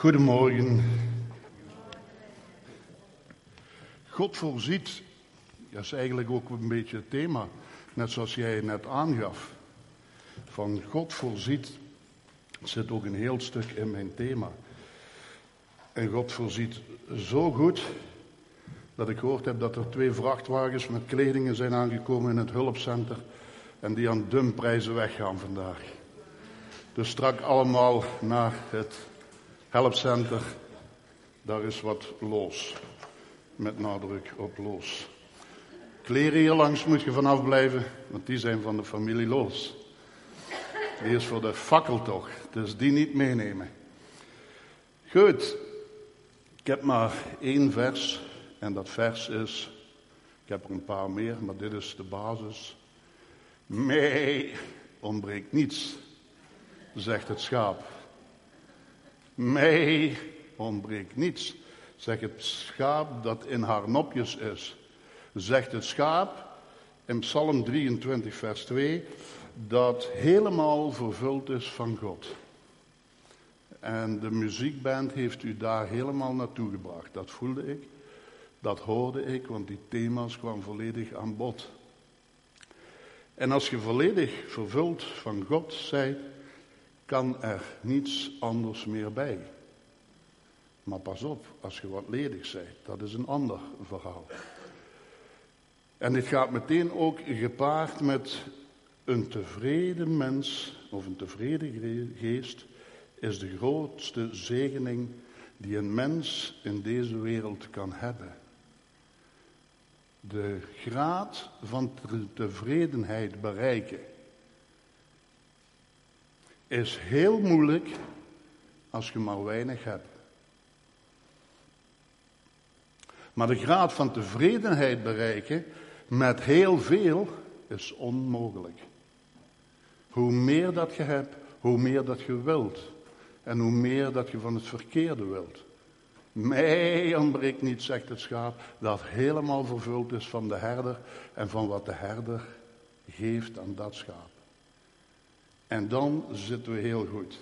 Goedemorgen. God voorziet, dat is eigenlijk ook een beetje het thema, net zoals jij net aangaf. Van God voorziet zit ook een heel stuk in mijn thema. En God voorziet zo goed dat ik gehoord heb dat er twee vrachtwagens met kledingen zijn aangekomen in het hulpcenter en die aan dumprijzen weggaan vandaag. Dus strak allemaal naar het helpcenter. Daar is wat los. Met nadruk op los. Kleren hier langs moet je vanaf blijven, want die zijn van de familie los. Die is voor de fakkeltocht, dus die niet meenemen. Goed, ik heb maar één vers en dat vers is, ik heb er een paar meer, maar dit is de basis. Mij ontbreekt niets, zegt het schaap. Mij ontbreekt niets, zegt het schaap dat in haar nopjes is. Zegt het schaap in Psalm 23, vers 2, dat helemaal vervuld is van God. En de muziekband heeft u daar helemaal naartoe gebracht. Dat voelde ik, dat hoorde ik, want die thema's kwamen volledig aan bod. En als je volledig vervuld van God zijt, kan er niets anders meer bij. Maar pas op, als je wat ledig bent, dat is een ander verhaal. En dit gaat meteen ook gepaard met een tevreden mens of een tevreden geest is de grootste zegening die een mens in deze wereld kan hebben. De graad van tevredenheid bereiken is heel moeilijk als je maar weinig hebt. Maar de graad van tevredenheid bereiken met heel veel is onmogelijk. Hoe meer dat je hebt, hoe meer dat je wilt. En hoe meer dat je van het verkeerde wilt. Mij ontbreekt niet, zegt het schaap, dat helemaal vervuld is van de herder en van wat de herder geeft aan dat schaap. En dan zitten we heel goed.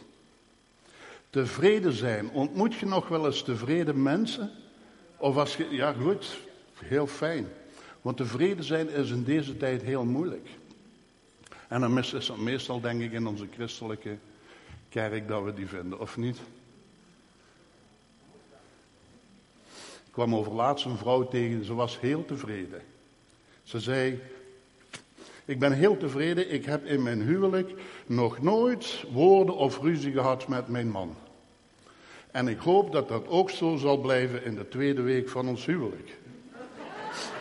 Tevreden zijn. Ontmoet je nog wel eens tevreden mensen? Of als je, ja goed, heel fijn. Want tevreden zijn is in deze tijd heel moeilijk. En dan is het meestal, denk ik, in onze christelijke kerk dat we die vinden, of niet? Ik kwam over laatst een vrouw tegen, ze was heel tevreden. Ze zei, ik ben heel tevreden, ik heb in mijn huwelijk nog nooit woorden of ruzie gehad met mijn man. En ik hoop dat dat ook zo zal blijven in de tweede week van ons huwelijk.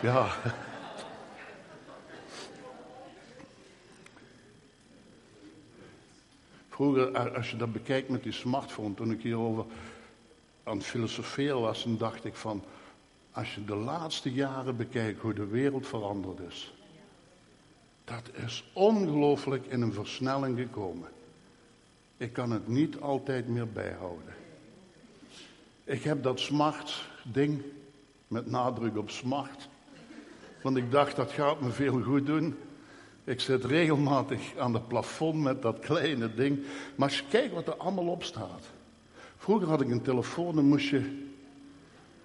Ja. Vroeger, als je dat bekijkt met die smartphone, toen ik hierover aan het filosoferen was, dan dacht ik van, als je de laatste jaren bekijkt hoe de wereld veranderd is. Dat is ongelooflijk in een versnelling gekomen. Ik kan het niet altijd meer bijhouden. Ik heb dat smart-ding, met nadruk op smart, want ik dacht dat gaat me veel goed doen. Ik zit regelmatig aan het plafond met dat kleine ding. Maar als je kijkt wat er allemaal op staat. Vroeger had ik een telefoon, dan moest je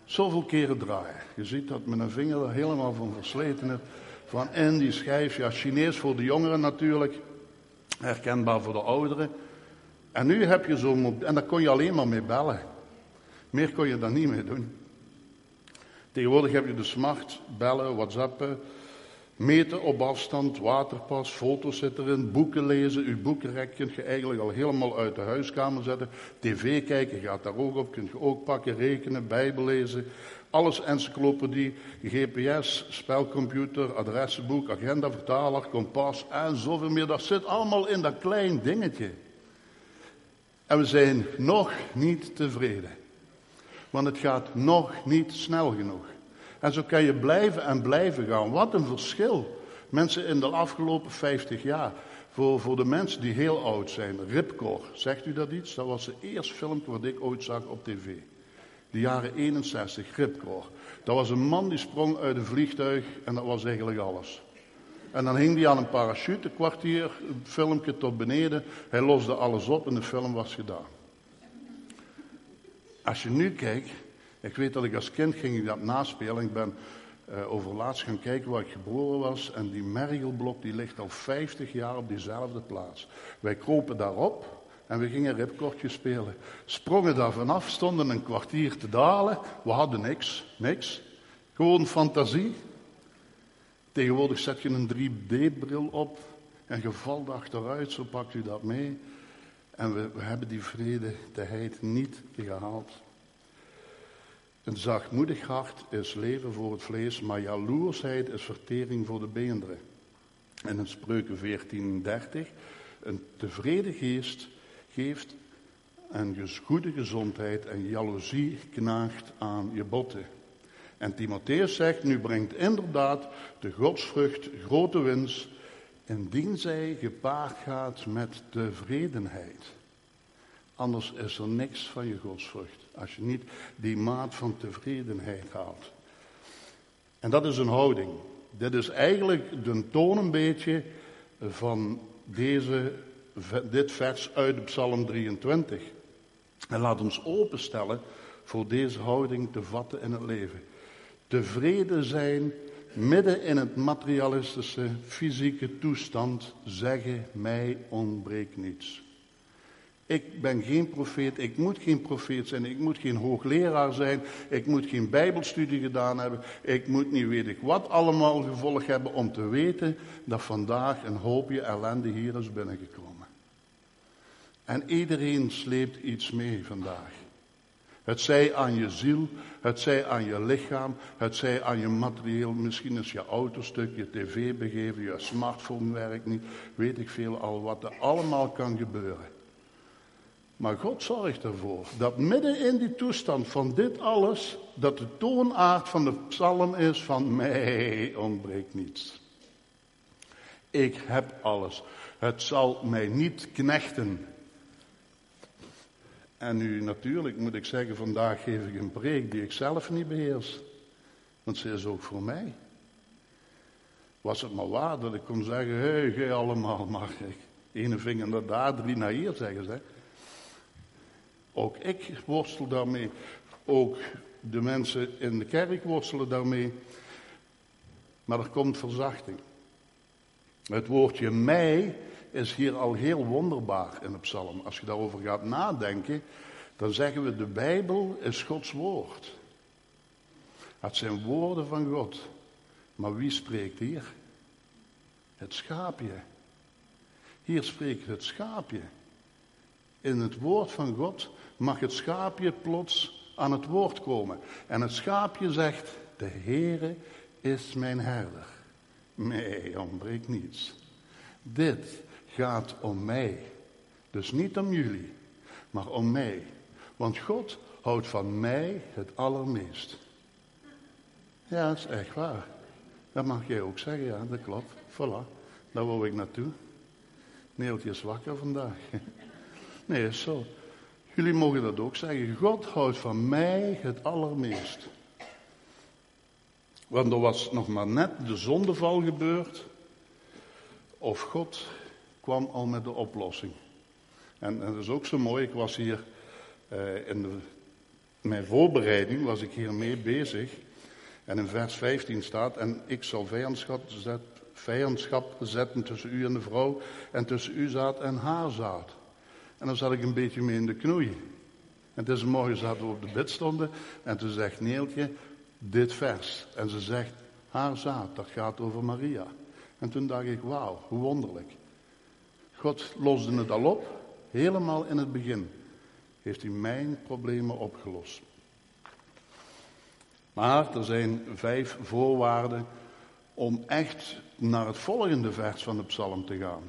zoveel keren draaien. Je ziet dat mijn vinger er helemaal van versleten is. Van die schijf, ja, Chinees voor de jongeren natuurlijk. Herkenbaar voor de ouderen. En nu heb je zo'n. En daar kon je alleen maar mee bellen. Meer kon je daar niet mee doen. Tegenwoordig heb je de smart, bellen, whatsappen, meten op afstand, waterpas, foto's zitten erin, boeken lezen. Uw boekenrek kunt je eigenlijk al helemaal uit de huiskamer zetten. TV kijken gaat daar ook op, kunt je ook pakken, rekenen, bijbel lezen. Alles encyclopedie, GPS, spelcomputer, adressenboek, agenda, vertaler, kompas en zoveel meer. Dat zit allemaal in dat klein dingetje. En we zijn nog niet tevreden. Want het gaat nog niet snel genoeg. En zo kan je blijven en blijven gaan. Wat een verschil. Mensen in de afgelopen 50 jaar. Voor, voor de mensen die heel oud zijn. Ripcord, zegt u dat iets? Dat was de eerste filmpje wat ik ooit zag op tv. De jaren 61, Ripcord. Dat was een man die sprong uit een vliegtuig en dat was eigenlijk alles. En dan hing hij aan een parachute, een kwartier, een filmpje tot beneden. Hij loste alles op en de film was gedaan. Als je nu kijkt, ik weet dat ik als kind ging dat naspelen. Ik ben uh, over laatst gaan kijken waar ik geboren was. En die mergelblok die ligt al 50 jaar op diezelfde plaats. Wij kropen daarop en we gingen ripkortjes spelen. Sprongen daar vanaf, stonden een kwartier te dalen. We hadden niks, niks. Gewoon fantasie. Tegenwoordig zet je een 3D-bril op en je valt achteruit, zo pakt u dat mee. En we, we hebben die vrede, de heid niet gehaald. Een zachtmoedig hart is leven voor het vlees, maar jaloersheid is vertering voor de beenderen. En in Spreuken 14:30, een tevreden geest geeft een goede gezondheid en jaloezie knaagt aan je botten. En Timotheus zegt, nu brengt inderdaad de godsvrucht grote winst, indien zij gepaard gaat met tevredenheid. Anders is er niks van je godsvrucht. Als je niet die maat van tevredenheid haalt. En dat is een houding. Dit is eigenlijk de toon een beetje van deze, dit vers uit de Psalm 23. En laat ons openstellen voor deze houding te vatten in het leven. Tevreden zijn midden in het materialistische, fysieke toestand, zeggen mij ontbreekt niets. Ik ben geen profeet, ik moet geen profeet zijn, ik moet geen hoogleraar zijn, ik moet geen bijbelstudie gedaan hebben, ik moet niet weet ik wat allemaal gevolg hebben om te weten dat vandaag een hoopje ellende hier is binnengekomen. En iedereen sleept iets mee vandaag. Het zij aan je ziel, het zij aan je lichaam, het zij aan je materieel. Misschien is je autostuk, je tv begeven, je smartphone werkt niet. Weet ik veel al wat er allemaal kan gebeuren. Maar God zorgt ervoor dat midden in die toestand van dit alles, dat de toonaard van de psalm is van mij ontbreekt niets. Ik heb alles. Het zal mij niet knechten. En nu natuurlijk moet ik zeggen, vandaag geef ik een preek die ik zelf niet beheers. Want ze is ook voor mij. Was het maar waar dat ik kon zeggen, hé, hey, gij allemaal mag ik. Ene vinger naar daar, drie naar hier, zeggen ze. Ook ik worstel daarmee. Ook de mensen in de kerk worstelen daarmee. Maar er komt verzachting. Het woordje mij is hier al heel wonderbaar in de psalm. Als je daarover gaat nadenken, dan zeggen we de Bijbel is Gods woord. Het zijn woorden van God. Maar wie spreekt hier? Het schaapje. Hier spreekt het schaapje. In het woord van God mag het schaapje plots aan het woord komen. En het schaapje zegt, de Heere is mijn herder. Mij ontbreekt niets. Dit gaat om mij. Dus niet om jullie, maar om mij. Want God houdt van mij het allermeest. Ja, dat is echt waar. Dat mag jij ook zeggen, ja, dat klopt. Voilà, daar wou ik naartoe. Neeltje is wakker vandaag. Nee, is zo. Jullie mogen dat ook zeggen. God houdt van mij het allermeest. Want er was nog maar net de zondeval gebeurd. Of God kwam al met de oplossing. En, dat is ook zo mooi. Ik was hier uh, in mijn voorbereiding was ik hiermee bezig. En in vers 15 staat: En ik zal vijandschap, vijandschap zetten tussen u en de vrouw. En tussen uw zaad en haar zaad. En dan zat ik een beetje mee in de knoei. En deze morgen zaten we op de bed stonden. En toen zegt Neeltje dit vers. En ze zegt, haar zaad, dat gaat over Maria. En toen dacht ik, wauw, hoe wonderlijk. God loste het al op, helemaal in het begin. Heeft hij mijn problemen opgelost. Maar er zijn vijf voorwaarden om echt naar het volgende vers van de psalm te gaan.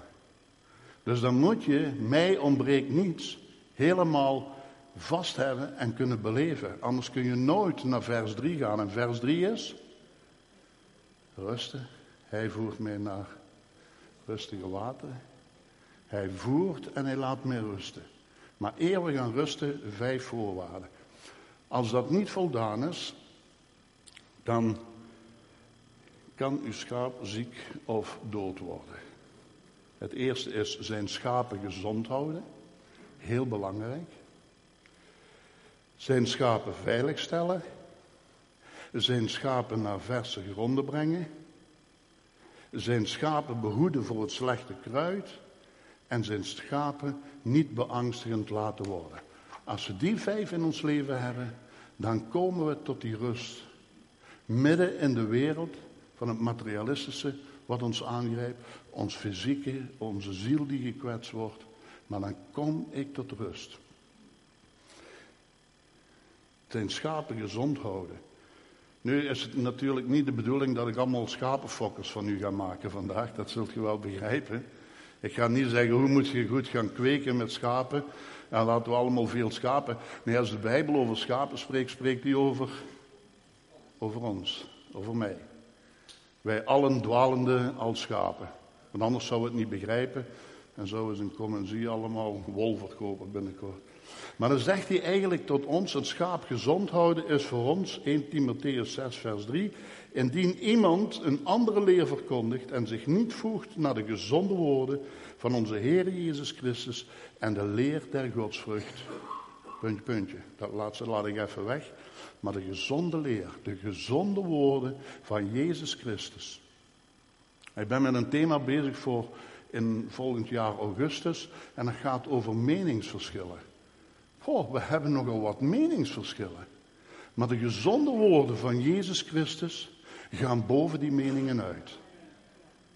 Dus dan moet je, mij ontbreekt niets, helemaal vast hebben en kunnen beleven. Anders kun je nooit naar vers 3 gaan. En vers 3 is rusten. Hij voert mij naar rustige wateren. Hij voert en hij laat mij rusten. Maar eer we gaan rusten, vijf voorwaarden. Als dat niet voldaan is, dan kan uw schaap ziek of dood worden. Het eerste is zijn schapen gezond houden. Heel belangrijk. Zijn schapen veiligstellen. Zijn schapen naar verse gronden brengen. Zijn schapen behoeden voor het slechte kruid. En zijn schapen niet beangstigend laten worden. Als we die vijf in ons leven hebben, dan komen we tot die rust. Midden in de wereld van het materialistische wat ons aangrijpt, ons fysieke, onze ziel die gekwetst wordt. Maar dan kom ik tot rust. Zijn schapen gezond houden. Nu is het natuurlijk niet de bedoeling dat ik allemaal schapenfokkers van u ga maken vandaag, dat zult je wel begrijpen. Ik ga niet zeggen hoe moet je goed gaan kweken met schapen. En laten we allemaal veel schapen. Nee, als de Bijbel over schapen spreekt, spreekt hij over, over ons, over mij. Wij allen dwalende als schapen. Want anders zou het niet begrijpen. En zo is een zie allemaal wol verkopen binnenkort. Maar dan zegt hij eigenlijk tot ons, het schaap gezond houden is voor ons, 1 Timotheus 6 vers 3, indien iemand een andere leer verkondigt en zich niet voegt naar de gezonde woorden van onze Heer Jezus Christus en de leer der godsvrucht. Puntje, puntje. Dat laatste laat ik even weg. Maar de gezonde leer, de gezonde woorden van Jezus Christus. Ik ben met een thema bezig voor in volgend jaar augustus en dat gaat over meningsverschillen. Oh, we hebben nogal wat meningsverschillen. Maar de gezonde woorden van Jezus Christus gaan boven die meningen uit.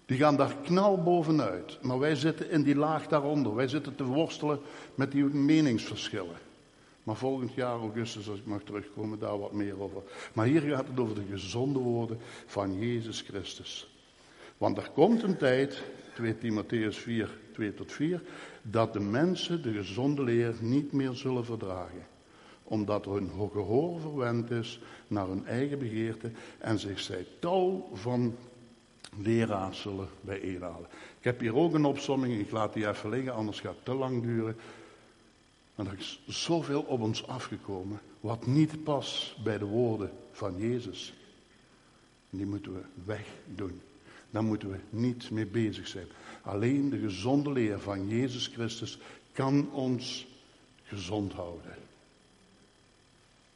Die gaan daar knal bovenuit. Maar wij zitten in die laag daaronder. Wij zitten te worstelen met die meningsverschillen. Maar volgend jaar, augustus, als ik mag terugkomen, daar wat meer over. Maar hier gaat het over de gezonde woorden van Jezus Christus. Want er komt een tijd, 2 Timotheus 4, 2 tot 4, dat de mensen de gezonde leer niet meer zullen verdragen. Omdat hun gehoor verwend is naar hun eigen begeerte en zich zij tal van leraars zullen bijeenhalen. Ik heb hier ook een opsomming, ik laat die even liggen, anders gaat het te lang duren. Maar er is zoveel op ons afgekomen, wat niet past bij de woorden van Jezus. Die moeten we wegdoen. Daar moeten we niet mee bezig zijn. Alleen de gezonde leer van Jezus Christus kan ons gezond houden.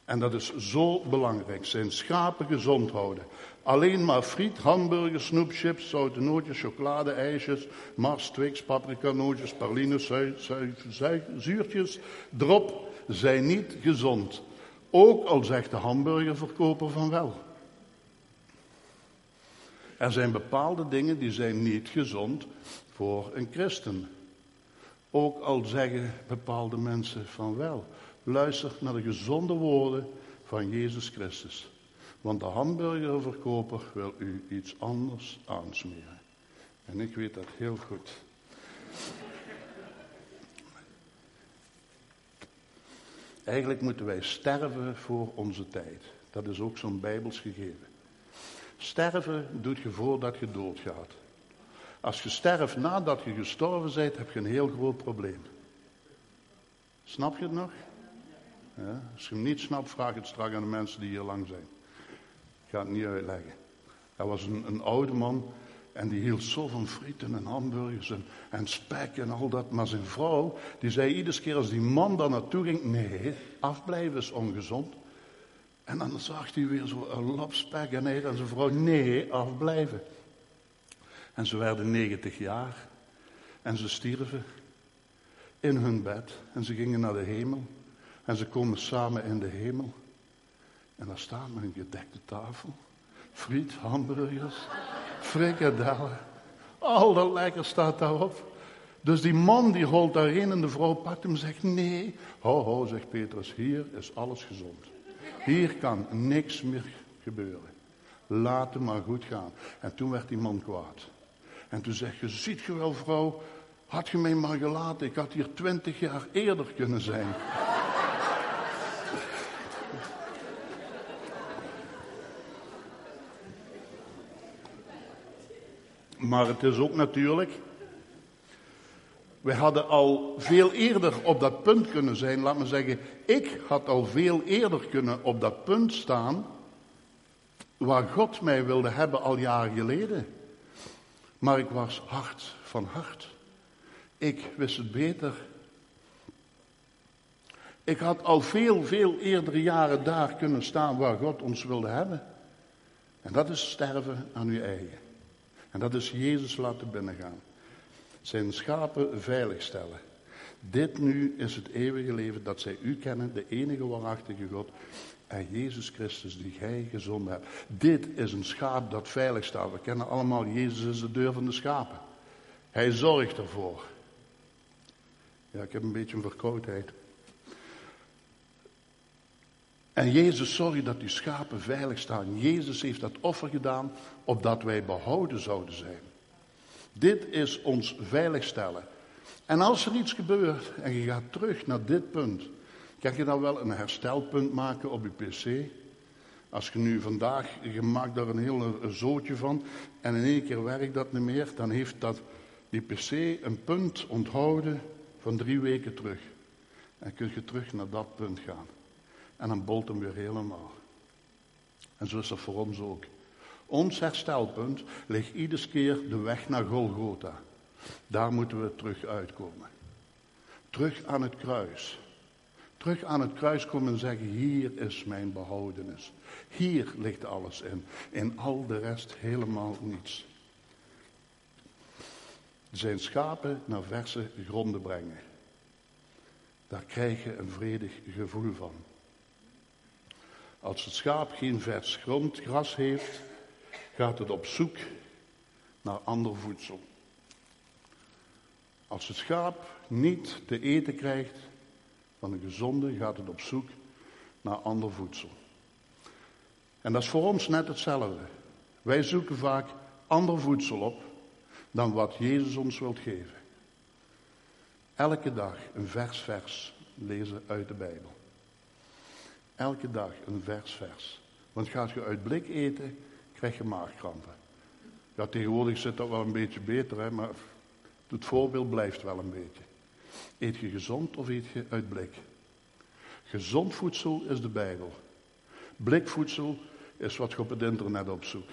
En dat is zo belangrijk. Zijn schapen gezond houden. Alleen maar friet, hamburgers, snoepchips, zoute nootjes, chocolade, ijsjes, mars, twix, paprika, nootjes, zuurtjes, drop zijn niet gezond. Ook al zegt de hamburgerverkoper van wel. Er zijn bepaalde dingen die zijn niet gezond voor een christen. Ook al zeggen bepaalde mensen van wel. Luister naar de gezonde woorden van Jezus Christus. Want de hamburgerverkoper wil u iets anders aansmeren. En ik weet dat heel goed. Eigenlijk moeten wij sterven voor onze tijd. Dat is ook zo'n bijbels gegeven. Sterven doet je voordat je doodgaat. Als je sterft nadat je gestorven bent, heb je een heel groot probleem. Snap je het nog? Ja? Als je hem niet snapt, vraag het straks aan de mensen die hier lang zijn. Ik ga het niet uitleggen. Hij was een, een oude man en die hield zo van frieten en hamburgers en, spek en al dat. Maar zijn vrouw, die zei iedere keer als die man daar naartoe ging, nee, afblijven is ongezond. En dan zag hij weer zo een lap spek en hij en zijn vrouw, nee, afblijven. En ze werden 90 jaar en ze stierven in hun bed en ze gingen naar de hemel. En ze komen samen in de hemel. En daar staat met een gedekte tafel. Friet, hamburgers, frikadellen. Al dat lekker staat daarop. Dus die man die holt daarin en de vrouw pakt hem en zegt nee. Ho ho, zegt Petrus, hier is alles gezond. Hier kan niks meer gebeuren. Laat hem maar goed gaan. En toen werd die man kwaad. En toen zegt je, ziet je wel vrouw, had je mij maar gelaten, ik had hier twintig jaar eerder kunnen zijn. Maar het is ook natuurlijk. We hadden al veel eerder op dat punt kunnen zijn. Laat me zeggen, ik had al veel eerder kunnen op dat punt staan. Waar God mij wilde hebben al jaren geleden. Maar ik was hard van hart. Ik wist het beter. Ik had al veel, veel eerdere jaren daar kunnen staan waar God ons wilde hebben. En dat is sterven aan uw eigen. En dat is Jezus laten binnengaan. Zijn schapen veiligstellen. Dit nu is het eeuwige leven dat zij u kennen, de enige waarachtige God en Jezus Christus die gij gezonden hebt. Dit is een schaap dat veilig staat. We kennen allemaal, Jezus is de deur van de schapen. Hij zorgt ervoor. Ja, ik heb een beetje een verkoudheid. En Jezus zorgt dat die schapen veilig staan. Jezus heeft dat offer gedaan opdat wij behouden zouden zijn. Dit is ons veiligstellen. En als er iets gebeurt en je gaat terug naar dit punt, kan je dan wel een herstelpunt maken op je pc? Als je nu vandaag, je maakt daar een heel zootje van en in één keer werkt dat niet meer, dan heeft dat, die pc een punt onthouden van drie weken terug. En kun je terug naar dat punt gaan. En dan bolt hem weer helemaal. En zo is dat voor ons ook. Ons herstelpunt ligt iedere keer de weg naar Golgotha. Daar moeten we terug uitkomen. Terug aan het kruis. Terug aan het kruis komen en zeggen: Hier is mijn behoudenis. Hier ligt alles in. In al de rest helemaal niets. Zijn schapen naar verse gronden brengen. Daar krijg je een vredig gevoel van. Als het schaap geen vers grondgras heeft, gaat het op zoek naar ander voedsel. Als het schaap niet te eten krijgt van een gezonde, gaat het op zoek naar ander voedsel. En dat is voor ons net hetzelfde. Wij zoeken vaak ander voedsel op dan wat Jezus ons wilt geven. Elke dag een vers vers lezen uit de Bijbel. Elke dag een vers vers. Want gaat je uit blik eten, krijg je maagkrampen. Ja, tegenwoordig zit dat wel een beetje beter, hè, maar het voorbeeld blijft wel een beetje. Eet je gezond of eet je uit blik? Gezond voedsel is de Bijbel. Blikvoedsel is wat je op het internet opzoekt.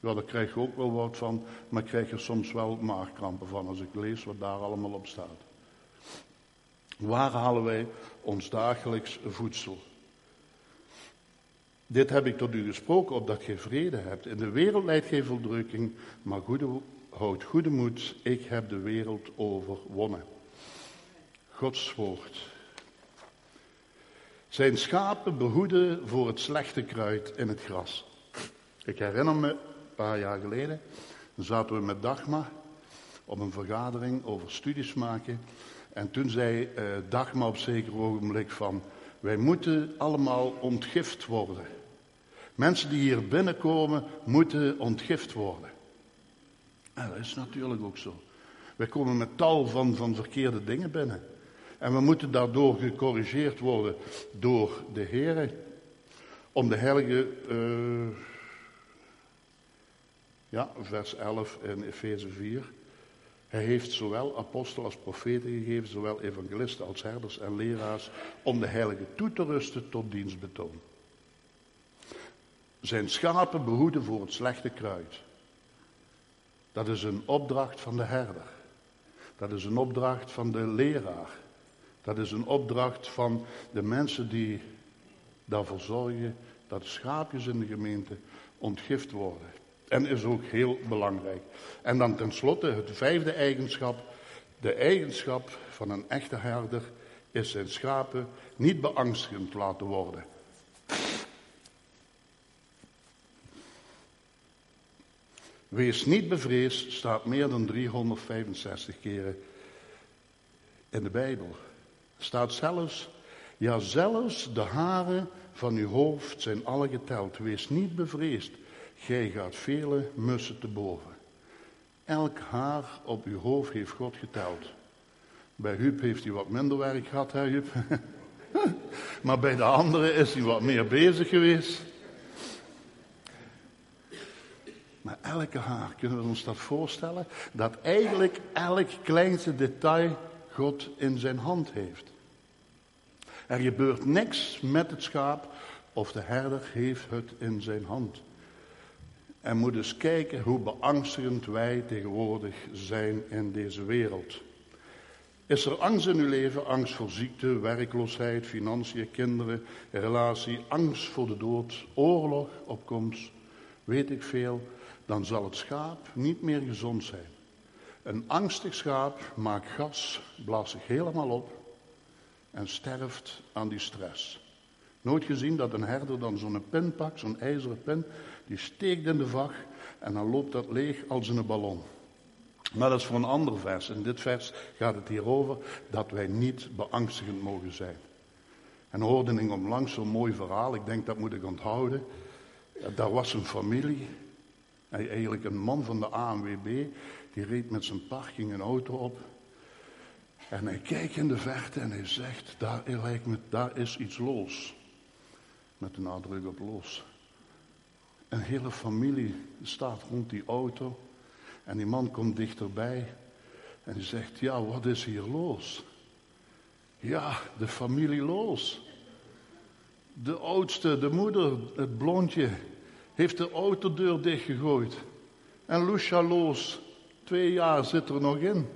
Ja, daar krijg je ook wel wat van, maar krijg er soms wel maagkrampen van als ik lees wat daar allemaal op staat. Waar halen wij ons dagelijks voedsel? Dit heb ik tot u gesproken, opdat gij vrede hebt. In de wereld leidt geen voldrukking, maar goede, houd goede moed. Ik heb de wereld overwonnen. Gods woord. Zijn schapen behoeden voor het slechte kruid in het gras. Ik herinner me, een paar jaar geleden, zaten we met Dagma op een vergadering over studies maken. En toen zei eh, Dagma op zeker ogenblik van, wij moeten allemaal ontgift worden. Mensen die hier binnenkomen moeten ontgift worden. En dat is natuurlijk ook zo. Wij komen met tal van, van verkeerde dingen binnen. En we moeten daardoor gecorrigeerd worden door de Heer. Om de heilige, uh, ja, vers 11 in Efeze 4. Hij heeft zowel apostelen als profeten gegeven, zowel evangelisten als herders en leraars, om de heilige toe te rusten tot dienstbetoon. Zijn schapen behoeden voor het slechte kruid. Dat is een opdracht van de herder. Dat is een opdracht van de leraar. Dat is een opdracht van de mensen die daarvoor zorgen dat schaapjes in de gemeente ontgift worden. En is ook heel belangrijk. En dan tenslotte het vijfde eigenschap. De eigenschap van een echte herder is zijn schapen niet beangstigend laten worden. Wees niet bevreesd staat meer dan 365 keren in de Bijbel. Staat zelfs, ja zelfs de haren van uw hoofd zijn alle geteld. Wees niet bevreesd, gij gaat vele mussen te boven. Elk haar op uw hoofd heeft God geteld. Bij Huub heeft hij wat minder werk gehad, hè Huub? maar bij de anderen is hij wat meer bezig geweest. Maar elke haar, kunnen we ons dat voorstellen? Dat eigenlijk elk kleinste detail God in zijn hand heeft. Er gebeurt niks met het schaap of de herder heeft het in zijn hand. En moet eens kijken hoe beangstigend wij tegenwoordig zijn in deze wereld. Is er angst in uw leven? Angst voor ziekte, werkloosheid, financiën, kinderen, relatie, angst voor de dood, oorlog, opkomst, weet ik veel. Dan zal het schaap niet meer gezond zijn. Een angstig schaap maakt gas, blaast zich helemaal op en sterft aan die stress. Nooit gezien dat een herder dan zo'n pen pakt, zo'n ijzeren pen, die steekt in de vacht en dan loopt dat leeg als een ballon. Maar dat is voor een ander vers. In dit vers gaat het hier over dat wij niet beangstigend mogen zijn. En hoorde ik omlangs zo'n mooi verhaal, ik denk dat moet ik onthouden. Daar was een familie, eigenlijk een man van de ANWB, die reed met zijn parking een auto op. En hij kijkt in de verte en hij zegt, daar, lijkt me, daar is iets los. Met een nadruk op los. Een hele familie staat rond die auto. En die man komt dichterbij. En die zegt, ja, wat is hier los? Ja, de familie los. De oudste, de moeder, het blondje, heeft de autodeur dichtgegooid. En Lucia los, twee jaar zit er nog in.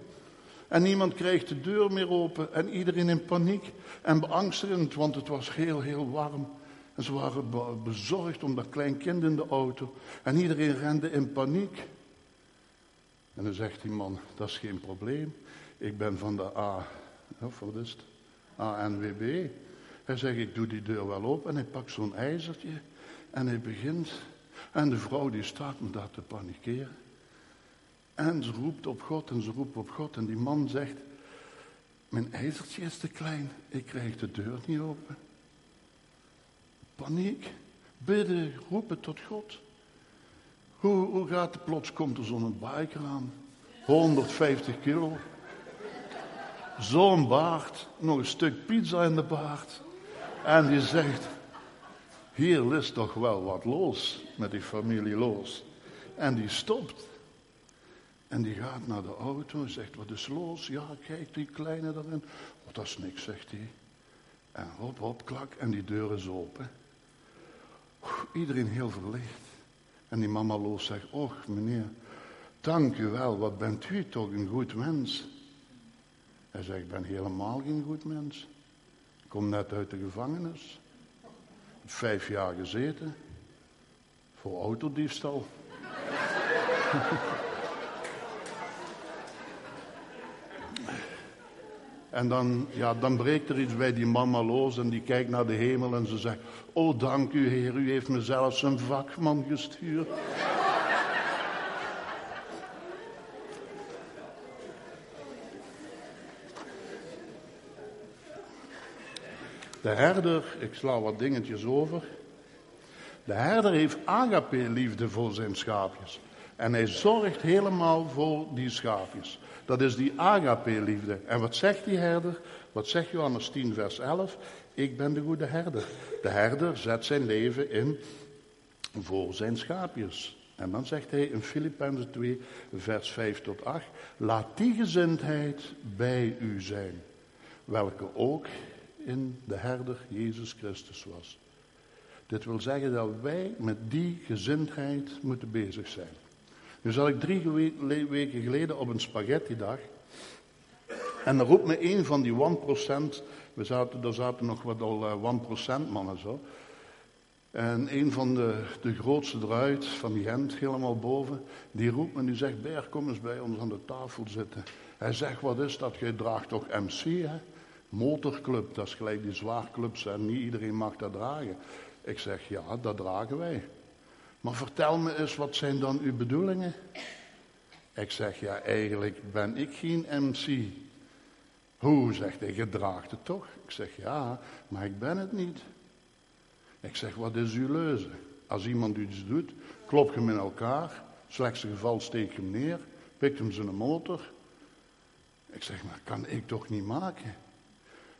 En niemand kreeg de deur meer open en iedereen in paniek en beangstigend, want het was heel, heel warm. En ze waren bezorgd om dat klein kind in de auto. En iedereen rende in paniek. En dan zegt die man, dat is geen probleem. Ik ben van de A, of wat is het? ANWB. Hij zegt, ik doe die deur wel open en hij pakt zo'n ijzertje. En hij begint. En de vrouw die staat me daar te panikeren. En ze roept op God en ze roept op God. En die man zegt, mijn ijzertje is te klein. Ik krijg de deur niet open. Paniek. Bidden, roepen tot God. Hoe, hoe gaat het? Plots komt er zo'n biker aan. 150 kilo. Zo'n baard. Nog een stuk pizza in de baard. En die zegt, hier is toch wel wat los met die familie los. En die stopt. En die gaat naar de auto en zegt, wat is los? Ja, kijk, die kleine daarin. Oh, dat is niks, zegt hij. En hop, hop, klak, en die deur is open. Iedereen heel verlicht. En die mama Loos zegt, och meneer, dank u wel, wat bent u toch een goed mens. Hij zegt, ik ben helemaal geen goed mens. Ik kom net uit de gevangenis. Vijf jaar gezeten. Voor autodiefstal. En dan, ja, dan breekt er iets bij die mama los en die kijkt naar de hemel en ze zegt: Oh, dank u, Heer, u heeft me zelfs een vakman gestuurd. De herder, ik sla wat dingetjes over. De herder heeft agape-liefde voor zijn schaapjes. En hij zorgt helemaal voor die schaapjes. Dat is die agape-liefde. En wat zegt die herder? Wat zegt Johannes 10, vers 11? Ik ben de goede herder. De herder zet zijn leven in voor zijn schaapjes. En dan zegt hij in Filippenzen 2, vers 5 tot 8: Laat die gezindheid bij u zijn, welke ook in de herder Jezus Christus was. Dit wil zeggen dat wij met die gezindheid moeten bezig zijn. Nu zat ik drie weken geleden op een spaghetti-dag. En dan roept me een van die 1%, we zaten, er zaten nog wat al 1% eh, mannen zo. En een van de, de grootste eruit, van Gent, helemaal boven, die roept me, die zegt, Ber, kom eens bij ons aan de tafel zitten. Hij zegt, wat is dat? Jij draagt toch MC, hè? Motorclub, dat is gelijk die zwaarclubs en niet iedereen mag dat dragen. Ik zeg, ja, dat dragen wij. Maar vertel me eens, wat zijn dan uw bedoelingen? Ik zeg, ja, eigenlijk ben ik geen MC. Hoe, zegt hij, je draagt het toch? Ik zeg, ja, maar ik ben het niet. Ik zeg, wat is uw leuze? Als iemand iets doet, klop je hem in elkaar. Slechtste geval steek hem neer, pikt hem zijn motor. Ik zeg, maar kan ik toch niet maken?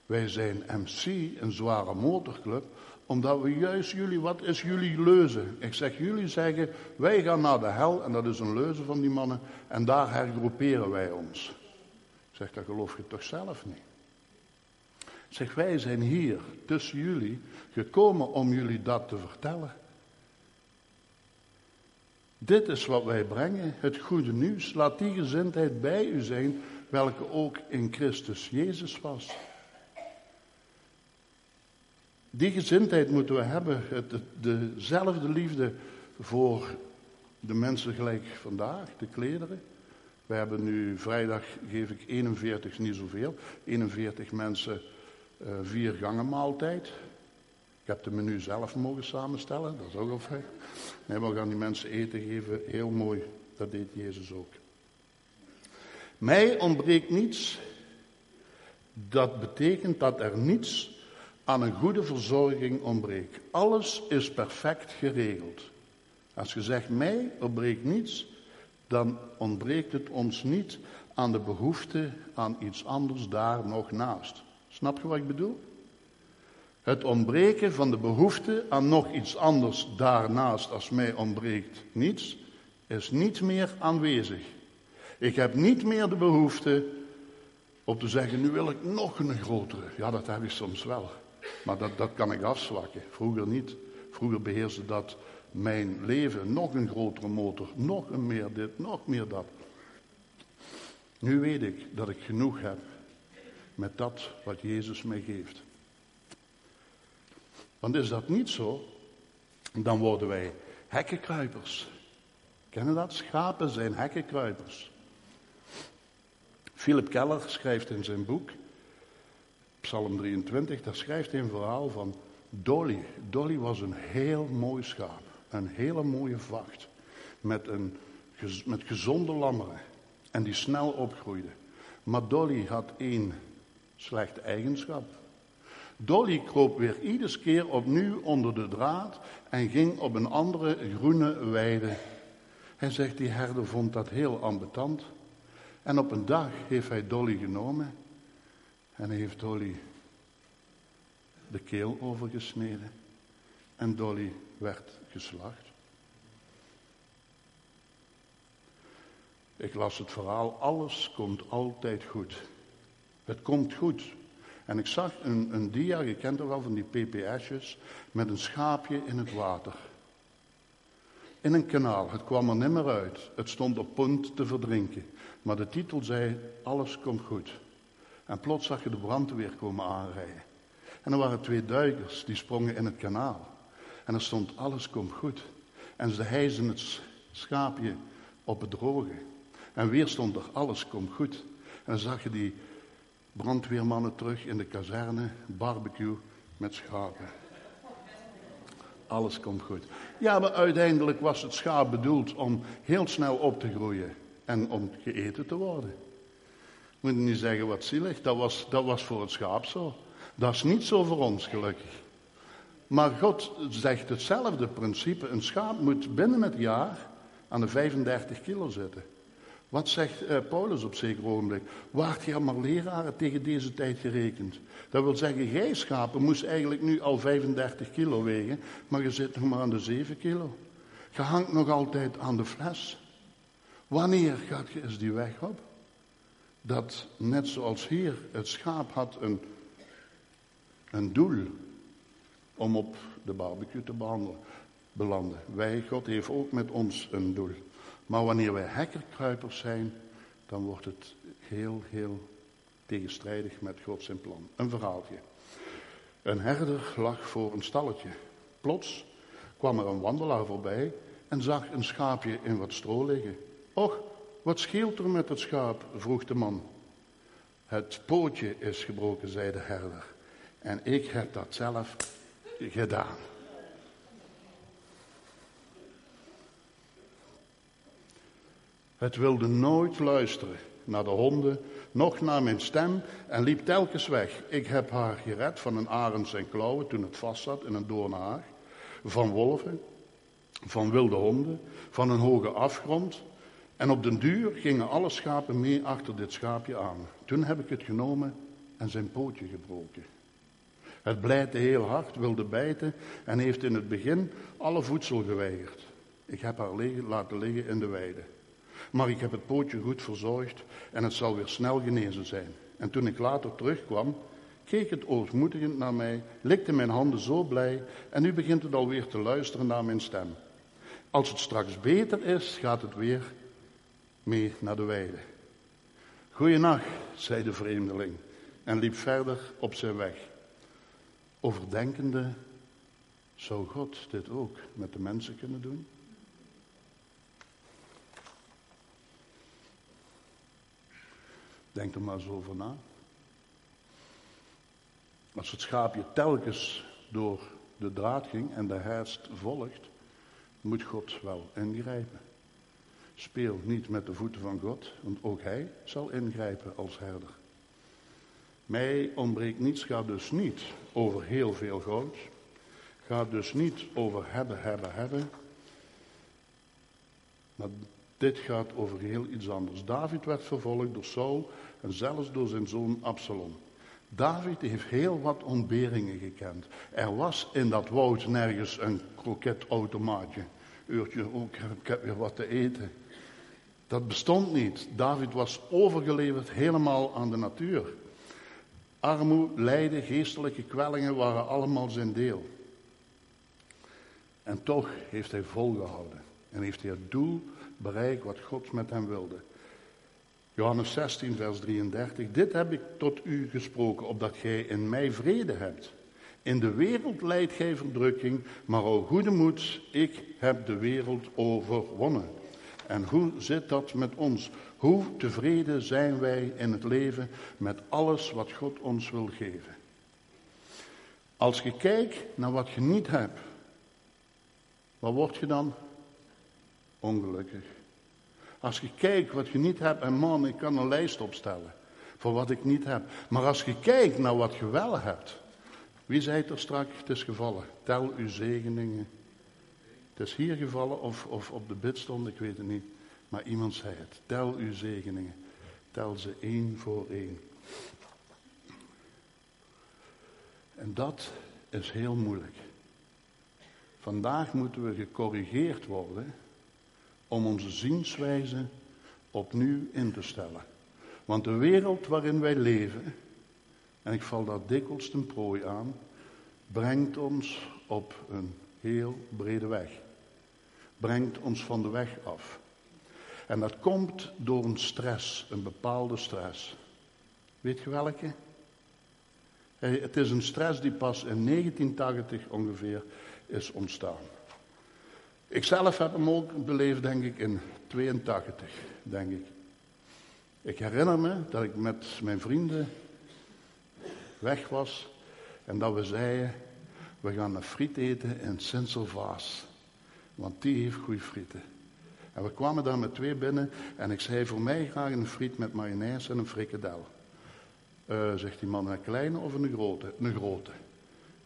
Wij zijn MC, een zware motorclub, omdat we juist jullie, wat is jullie leuze? Ik zeg, jullie zeggen, wij gaan naar de hel, en dat is een leuze van die mannen, en daar hergroeperen wij ons. Ik zeg, dat geloof je toch zelf niet? Ik zeg, wij zijn hier tussen jullie gekomen om jullie dat te vertellen. Dit is wat wij brengen, het goede nieuws. Laat die gezindheid bij u zijn, welke ook in Christus Jezus was. Die gezindheid moeten we hebben, het, dezelfde liefde voor de mensen gelijk vandaag, de klederen. We hebben nu vrijdag, geef ik 41, niet zoveel, 41 mensen uh, vier gangen maaltijd. Ik heb de menu zelf mogen samenstellen, dat is ook al fijn. Nee, we gaan die mensen eten geven, heel mooi, dat deed Jezus ook. Mij ontbreekt niets, dat betekent dat er niets aan een goede verzorging ontbreekt. Alles is perfect geregeld. Als je zegt, mij ontbreekt niets, dan ontbreekt het ons niet aan de behoefte aan iets anders daar nog naast. Snap je wat ik bedoel? Het ontbreken van de behoefte aan nog iets anders daarnaast als mij ontbreekt niets, is niet meer aanwezig. Ik heb niet meer de behoefte om te zeggen, nu wil ik nog een grotere. Ja, dat heb ik soms wel. Maar dat, dat kan ik afzwakken. Vroeger niet. Vroeger beheerste dat mijn leven. Nog een grotere motor, nog een meer dit, nog meer dat. Nu weet ik dat ik genoeg heb met dat wat Jezus mij geeft. Want is dat niet zo, dan worden wij hekkenkruipers. Kennen dat? Schapen zijn hekkenkruipers. Philip Keller schrijft in zijn boek, Psalm 23, daar schrijft hij een verhaal van Dolly. Dolly was een heel mooi schaap. Een hele mooie vacht. Met, een, met gezonde lammeren. En die snel opgroeide. Maar Dolly had één slechte eigenschap. Dolly kroop weer iedere keer opnieuw onder de draad en ging op een andere groene weide. Hij zegt, die herder vond dat heel ambetant. En op een dag heeft hij Dolly genomen en hij heeft Dolly de keel overgesneden. En Dolly werd geslacht. Ik las het verhaal, alles komt altijd goed. Het komt goed. En ik zag een, een dia, je kent er wel van die PPS'jes, met een schaapje in het water. In een kanaal, het kwam er nimmer uit. Het stond op punt te verdrinken. Maar de titel zei, alles komt goed. En plots zag je de brandweer komen aanrijden. En er waren twee duikers, die sprongen in het kanaal. En er stond, alles komt goed. En ze hijzen het schaapje op het droge. En weer stond er, alles komt goed. En dan zag je die brandweermannen terug in de kazerne, barbecue met schapen. Alles komt goed. Ja, maar uiteindelijk was het schaap bedoeld om heel snel op te groeien en om geëten te worden. Moet je niet zeggen wat zielig, dat was, dat was voor het schaap zo. Dat is niet zo voor ons gelukkig. Maar God zegt hetzelfde principe. Een schaap moet binnen het jaar aan de 35 kilo zitten. Wat zegt uh, Paulus op zeker ogenblik? Waart je maar leraren tegen deze tijd gerekend? Dat wil zeggen, jij schapen moest eigenlijk nu al 35 kilo wegen, maar je zit nog maar aan de 7 kilo. Je hangt nog altijd aan de fles. Wanneer gaat je eens die weg op? Dat net zoals hier, het schaap had een, een doel om op de barbecue te belanden. Wij, God heeft ook met ons een doel. Maar wanneer wij hekkerkruipers zijn, dan wordt het heel, heel tegenstrijdig met Gods plan. Een verhaaltje. Een herder lag voor een stalletje. Plots kwam er een wandelaar voorbij en zag een schaapje in wat stro liggen. Och, wat scheelt er met het schaap? vroeg de man. Het pootje is gebroken, zei de herder. En ik heb dat zelf gedaan. Het wilde nooit luisteren naar de honden, nog naar mijn stem en liep telkens weg. Ik heb haar gered van een arend zijn klauwen toen het vastzat in een doornhaag, van wolven, van wilde honden, van een hoge afgrond. En op den duur gingen alle schapen mee achter dit schaapje aan. Toen heb ik het genomen en zijn pootje gebroken. Het blijte heel hard, wilde bijten en heeft in het begin alle voedsel geweigerd. Ik heb haar laten liggen in de weide. Maar ik heb het pootje goed verzorgd en het zal weer snel genezen zijn. En toen ik later terugkwam, keek het ootmoedigend naar mij, likte mijn handen zo blij en nu begint het alweer te luisteren naar mijn stem. Als het straks beter is, gaat het weer mee naar de weide. Goeienacht, zei de vreemdeling en liep verder op zijn weg. Overdenkende, zou God dit ook met de mensen kunnen doen? Denk er maar eens over na. Als het schaapje telkens door de draad ging en de herst volgt, moet God wel ingrijpen. Speel niet met de voeten van God, want ook Hij zal ingrijpen als herder. Mij ontbreekt niets, gaat dus niet over heel veel goud. Gaat dus niet over hebben, hebben, hebben. Maar dit gaat over heel iets anders. David werd vervolgd door Saul en zelfs door zijn zoon Absalom. David heeft heel wat ontberingen gekend. Er was in dat woud nergens een kroketautomaatje. Uurtje, ook, ik heb weer wat te eten. Dat bestond niet. David was overgeleverd helemaal aan de natuur. Armoede, lijden, geestelijke kwellingen waren allemaal zijn deel. En toch heeft hij volgehouden. En heeft hij het doel bereikt wat God met hem wilde. Johannes 16, vers 33. Dit heb ik tot u gesproken, opdat gij in mij vrede hebt. In de wereld leidt gij verdrukking, maar o goede moed, ik heb de wereld overwonnen. En hoe zit dat met ons? Hoe tevreden zijn wij in het leven met alles wat God ons wil geven? Als je kijkt naar wat je niet hebt, wat word je dan? Ongelukkig. Als je kijkt wat je niet hebt, en man, ik kan een lijst opstellen voor wat ik niet heb. Maar als je kijkt naar wat je wel hebt, wie zei er straks? Het is gevallen. Tel uw zegeningen. Het is hier gevallen of, of op de bidstond, ik weet het niet. Maar iemand zei het. Tel uw zegeningen. Tel ze één voor één. En dat is heel moeilijk. Vandaag moeten we gecorrigeerd worden om onze zienswijze opnieuw in te stellen. Want de wereld waarin wij leven, en ik val daar dikwijls ten prooi aan, brengt ons op een heel brede weg. Brengt ons van de weg af. En dat komt door een stress, een bepaalde stress. Weet je welke? Het is een stress die pas in 1980 ongeveer is ontstaan. Ik zelf heb hem ook beleefd, denk ik, in 82, denk ik. Ik herinner me dat ik met mijn vrienden weg was en dat we zeiden, we gaan een friet eten in Sint-Servaas. Want die heeft goede frieten. En we kwamen daar met twee binnen en ik zei voor mij graag een friet met mayonaise en een frikadel. Uh, zegt die man, een kleine of een grote? Een grote.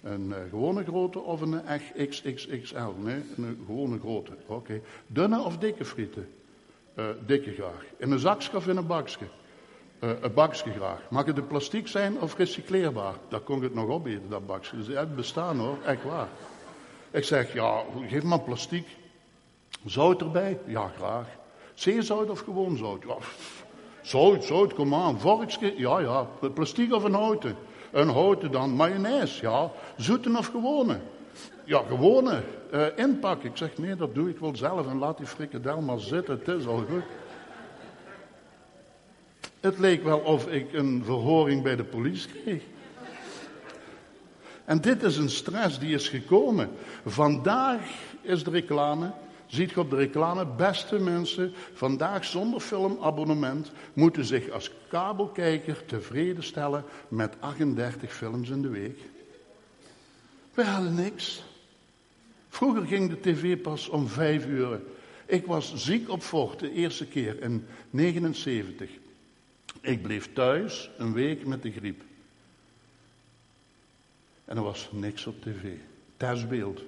Een uh, gewone grote of een echt XXXL? Nee, een gewone grote. Oké. Dunne of dikke frieten? Uh, dikke graag. In een zakje of in een bakje? een bakje graag. Mag het de plastic zijn of recycleerbaar? Daar kon ik het nog opeten, dat bakje. Dus het bestaan hoor, echt waar. Ik zeg, ja, geef maar plastic. Zout erbij? Ja, graag. Zeezout of gewoon zout? Ja, zout, zout, kom aan. Vorkje? Ja, ja. Plastic of een houten? Een houten dan. Mayonaise? Ja. Zoeten of gewone? Ja, gewone. Uh, inpakken. Ik zeg, nee, dat doe ik wel zelf. En laat die frikadel maar zitten. Het is al goed. Het leek wel of ik een verhoring bij de politie kreeg. En dit is een stress die is gekomen. Vandaag is de reclame Ziet je op de reclame, beste mensen, vandaag zonder filmabonnement moeten zich als kabelkijker tevreden stellen met 38 films in de week. We hadden niks. Vroeger ging de tv pas om vijf uur. Ik was ziek op vocht de eerste keer in 79. Ik bleef thuis een week met de griep. En er was niks op tv. Thuisbeeld.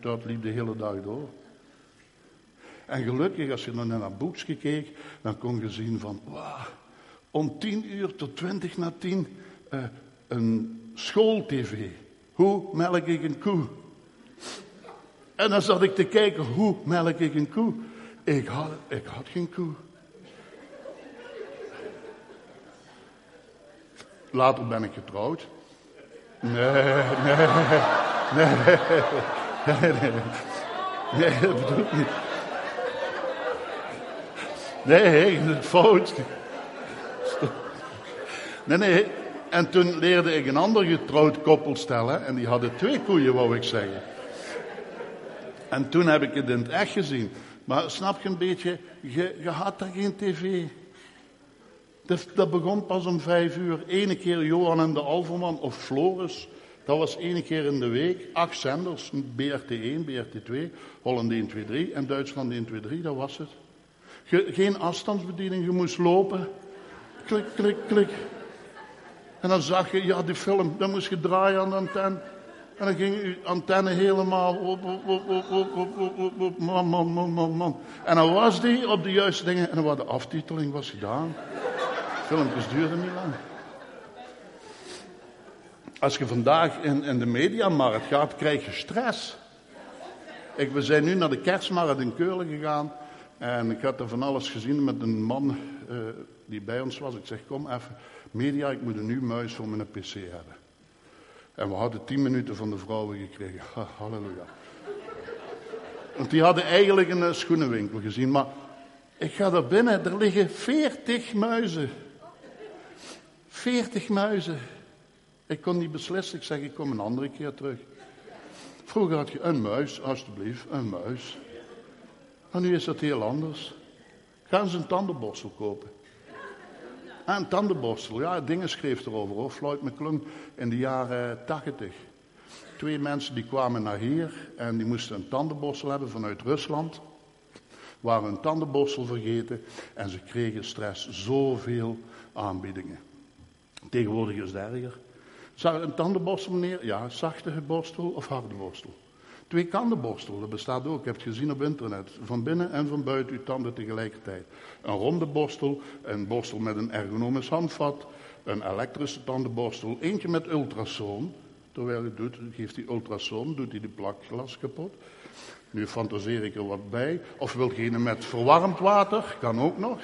Dat liep de hele dag door. En gelukkig, als je dan naar een boekje keek, dan kon je zien van, wauw, om tien uur tot twintig na tien, uh, een schooltv. Hoe melk ik een koe? En dan zat ik te kijken, hoe melk ik een koe? Ik had, ik had geen koe. Later ben ik getrouwd. Nee, nee, nee, nee, nee, dat bedoel ik niet. Nee, fout. Nee, nee. En toen leerde ik een ander getrouwd koppel stellen. En die hadden twee koeien, wou ik zeggen. En toen heb ik het in het echt gezien. Maar snap je een beetje, je, je had daar geen tv. Dat, dat begon pas om vijf uur. Ene keer Johan en de Alverman of Floris. Dat was één keer in de week. Acht zenders. BRT1, BRT2, Holland 1, 2, 3 en Duitsland 1, 2, 3. Dat was het. geen afstandsbediening. Je moest lopen. Klik, klik, klik. En dan zag je, ja, die film, dan moest je draaien aan de antenne. En dan ging je antenne helemaal op, op, op, op, op, op. En dan was die op de juiste dingen en dan was de aftiteling was gedaan. Filmpjes duurden niet lang. Als je vandaag in, in de mediamarkt gaat, krijg je stress. Ik, we zijn nu naar de kerstmarkt in Keulen gegaan. En ik had er van alles gezien met een man uh, die bij ons was. Ik zeg, kom even, media, ik moet een nieuw muis voor mijn pc hebben. En we hadden tien minuten van de vrouwen gekregen. Ha, halleluja. Want die hadden eigenlijk een schoenenwinkel gezien. Maar ik ga daar binnen, er liggen veertig muizen. Veertig muizen. Ik kon niet beslissen. Ik zeg, ik kom een andere keer terug. Vroeger had je een muis, alstublieft, een muis. Maar nu is dat heel anders. Gaan ze een tandenborstel kopen. Ah, een tandenborstel, ja, dingen schreef erover hoor. Floyd McClung in de jaren tachtig. Twee mensen die kwamen naar hier en die moesten een tandenborstel hebben vanuit Rusland. Waren een tandenborstel vergeten en ze kregen stress. Zoveel aanbiedingen. Tegenwoordig is het erger. Een tandenborstel, meneer? Ja, zachte borstel of harde borstel? Twee kantenborstel, dat bestaat ook. Ik heb het gezien op internet. Van binnen en van buiten uw tanden tegelijkertijd. Een ronde borstel, een borstel met een ergonomisch handvat, een elektrische tandenborstel, eentje met ultrasoon. Terwijl je doet, geeft die ultrasoon, doet hij de plakglas kapot. Nu fantaseer ik er wat bij. Of wil je een met verwarmd water, kan ook nog.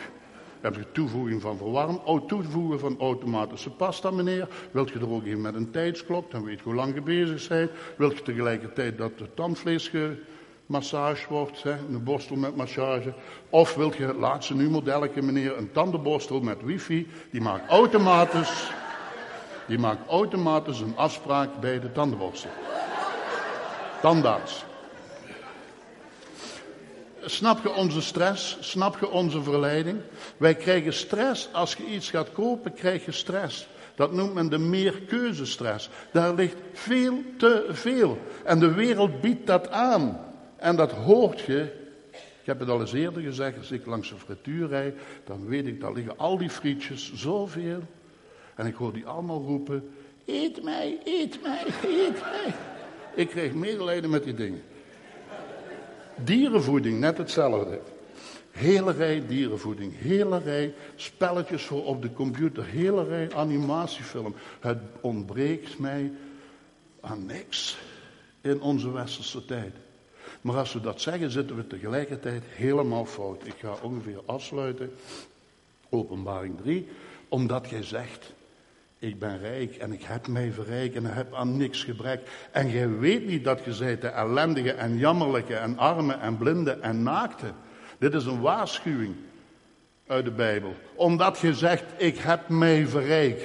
Heb je toevoeging van verwarm, oh, toevoegen van automatische pasta, meneer. Wilt je er ook in met een tijdsklok, dan weet je hoe lang je bezig bent. Wilt je tegelijkertijd dat de tandvlees gemassage wordt, een borstel met massage. Of wilt je het laatste nu modelletje, meneer, een tandenborstel met wifi. Die maakt automatisch, die maakt automatisch een afspraak bij de tandenborstel. Tandarts. Snap je onze stress? Snap je onze verleiding? Wij krijgen stress. Als je iets gaat kopen, krijg je stress. Dat noemt men de meerkeuzestress. Daar ligt veel te veel. En de wereld biedt dat aan. En dat hoort je. Ik heb het al eens eerder gezegd, als ik langs een frituur rijd, dan weet ik, daar liggen al die frietjes, zoveel. En ik hoor die allemaal roepen, eet mij, eet mij, eet mij. Ik kreeg medelijden met die dingen. Dierenvoeding, net hetzelfde. Hele rij dierenvoeding, hele rij spelletjes voor op de computer, hele rij animatiefilm. Het ontbreekt mij aan niks in onze westerse tijd. Maar als we dat zeggen, zitten we tegelijkertijd helemaal fout. Ik ga ongeveer afsluiten. Openbaring 3. Omdat jij zegt, ik ben rijk en ik heb mij verrijkt en ik heb aan niks gebrek. En jij weet niet dat je zijt de ellendige en jammerlijke en arme en blinde en naakte. Dit is een waarschuwing uit de Bijbel. Omdat je zegt, ik heb mij verrijkt.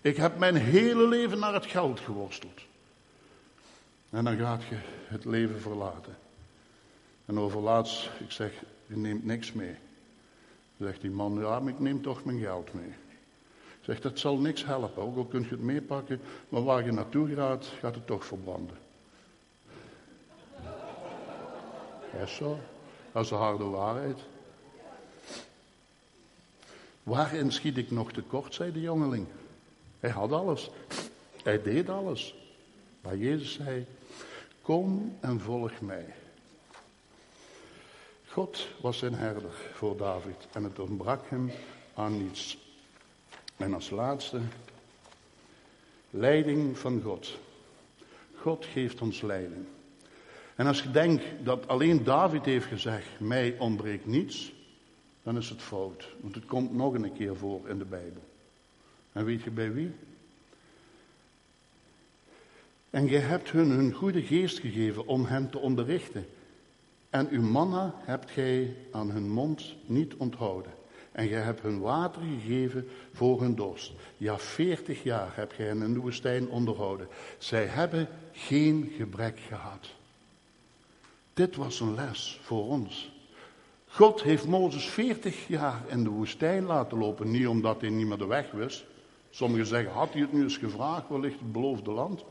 Ik heb mijn hele leven naar het geld geworsteld. En dan gaat je het leven verlaten. En overlaatst, ik zeg, je neemt niks mee. Zegt die man, ja, maar ik neem toch mijn geld mee. Zegt, dat zal niks helpen. Ook al kun je het meepakken, maar waar je naartoe gaat, gaat het toch verbranden. Ja, zo. Dat is de harde waarheid. Waarin schiet ik nog tekort, zei de jongeling. Hij had alles. Hij deed alles. Maar Jezus zei, kom en volg mij. God was zijn herder voor David en het ontbrak hem aan niets. En als laatste, leiding van God. God geeft ons leiding. En als je denkt dat alleen David heeft gezegd, mij ontbreekt niets, dan is het fout. Want het komt nog een keer voor in de Bijbel. En weet je bij wie? En je hebt hun hun goede geest gegeven om hen te onderrichten. En uw manna hebt gij aan hun mond niet onthouden. En gij hebt hun water gegeven voor hun dorst. Ja, veertig jaar hebt gij hen in de woestijn onderhouden. Zij hebben geen gebrek gehad. Dit was een les voor ons. God heeft Mozes veertig jaar in de woestijn laten lopen. Niet omdat hij niet meer de weg wist. Sommigen zeggen, had hij het nu eens gevraagd, wellicht het beloofde land?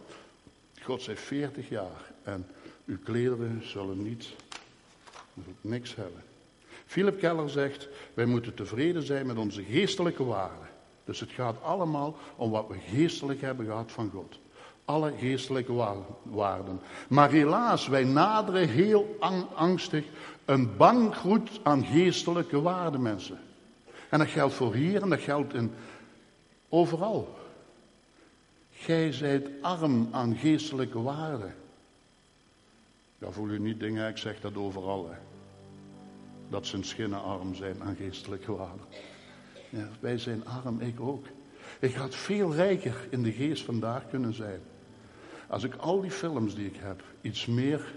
God zei veertig jaar. En uw klederen zullen niet, niks hebben. Philip Keller zegt, wij moeten tevreden zijn met onze geestelijke waarden. Dus het gaat allemaal om wat we geestelijk hebben gehad van God. Alle geestelijke waarden. Maar helaas, wij naderen heel angstig een bankroet aan geestelijke waarden, mensen. En dat geldt voor hier en dat geldt in, overal. Gij zijt arm aan geestelijke waarden. Ja, voel u niet dingen, ik zeg dat overal. Hè. Dat zijn schinnen arm zijn aan geestelijke waarden. Ja, wij zijn arm, ik ook. Ik had veel rijker in de geest vandaag kunnen zijn. Als ik al die films die ik heb iets meer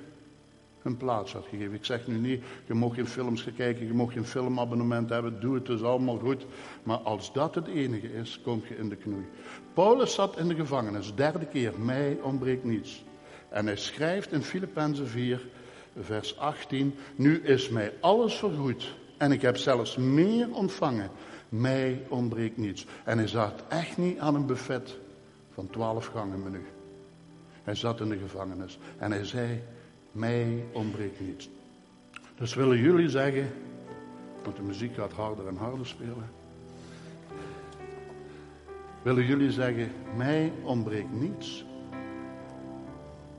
een plaats had gegeven. Ik zeg nu niet, je mag geen films gaan kijken, je mag geen filmabonnement hebben, doe het, is allemaal goed. Maar als dat het enige is, kom je in de knoei. Paulus zat in de gevangenis, derde keer, mij ontbreekt niets. En hij schrijft in Filippenzen 4, vers 18, nu is mij alles vergoed en ik heb zelfs meer ontvangen. Mij ontbreekt niets. En hij zat echt niet aan een buffet van twaalf gangen menu. Hij zat in de gevangenis en hij zei, mij ontbreekt niets. Dus willen jullie zeggen, want de muziek gaat harder en harder spelen. Willen jullie zeggen, mij ontbreekt niets?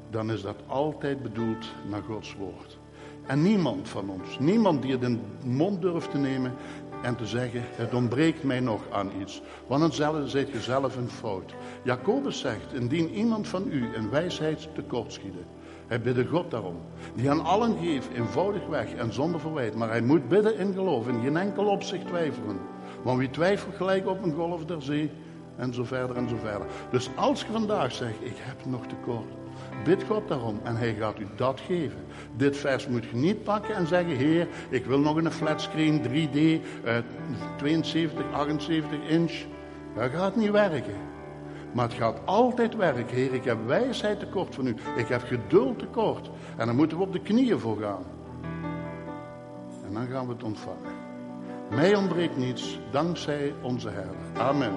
Dan is dat altijd bedoeld naar Gods woord. En niemand van ons, niemand die het in de mond durft te nemen en te zeggen, het ontbreekt mij nog aan iets. Want dan zit je zelf een fout. Jacobus zegt, indien iemand van u in wijsheid tekortschieten, hij bidde God daarom. Die aan allen geeft, eenvoudig weg en zonder verwijt. Maar hij moet bidden in geloof, in geen enkel opzicht twijfelen. Want wie twijfelt gelijk op een golf der zee, en zo verder en zo verder. Dus als je vandaag zegt, ik heb nog tekort, bid God daarom en hij gaat u dat geven. Dit vers moet je niet pakken en zeggen, heer, ik wil nog een flatscreen 3D, uh, 72, 78 inch. Dat gaat niet werken. Maar het gaat altijd werken. Heer, ik heb wijsheid tekort van u. Ik heb geduld tekort. En dan moeten we op de knieën voor gaan. En dan gaan we het ontvangen. Mij ontbreekt niets, dankzij onze Herder. Amen.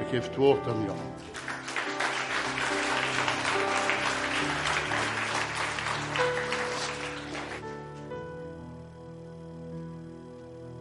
Ik geef het woord aan Jan.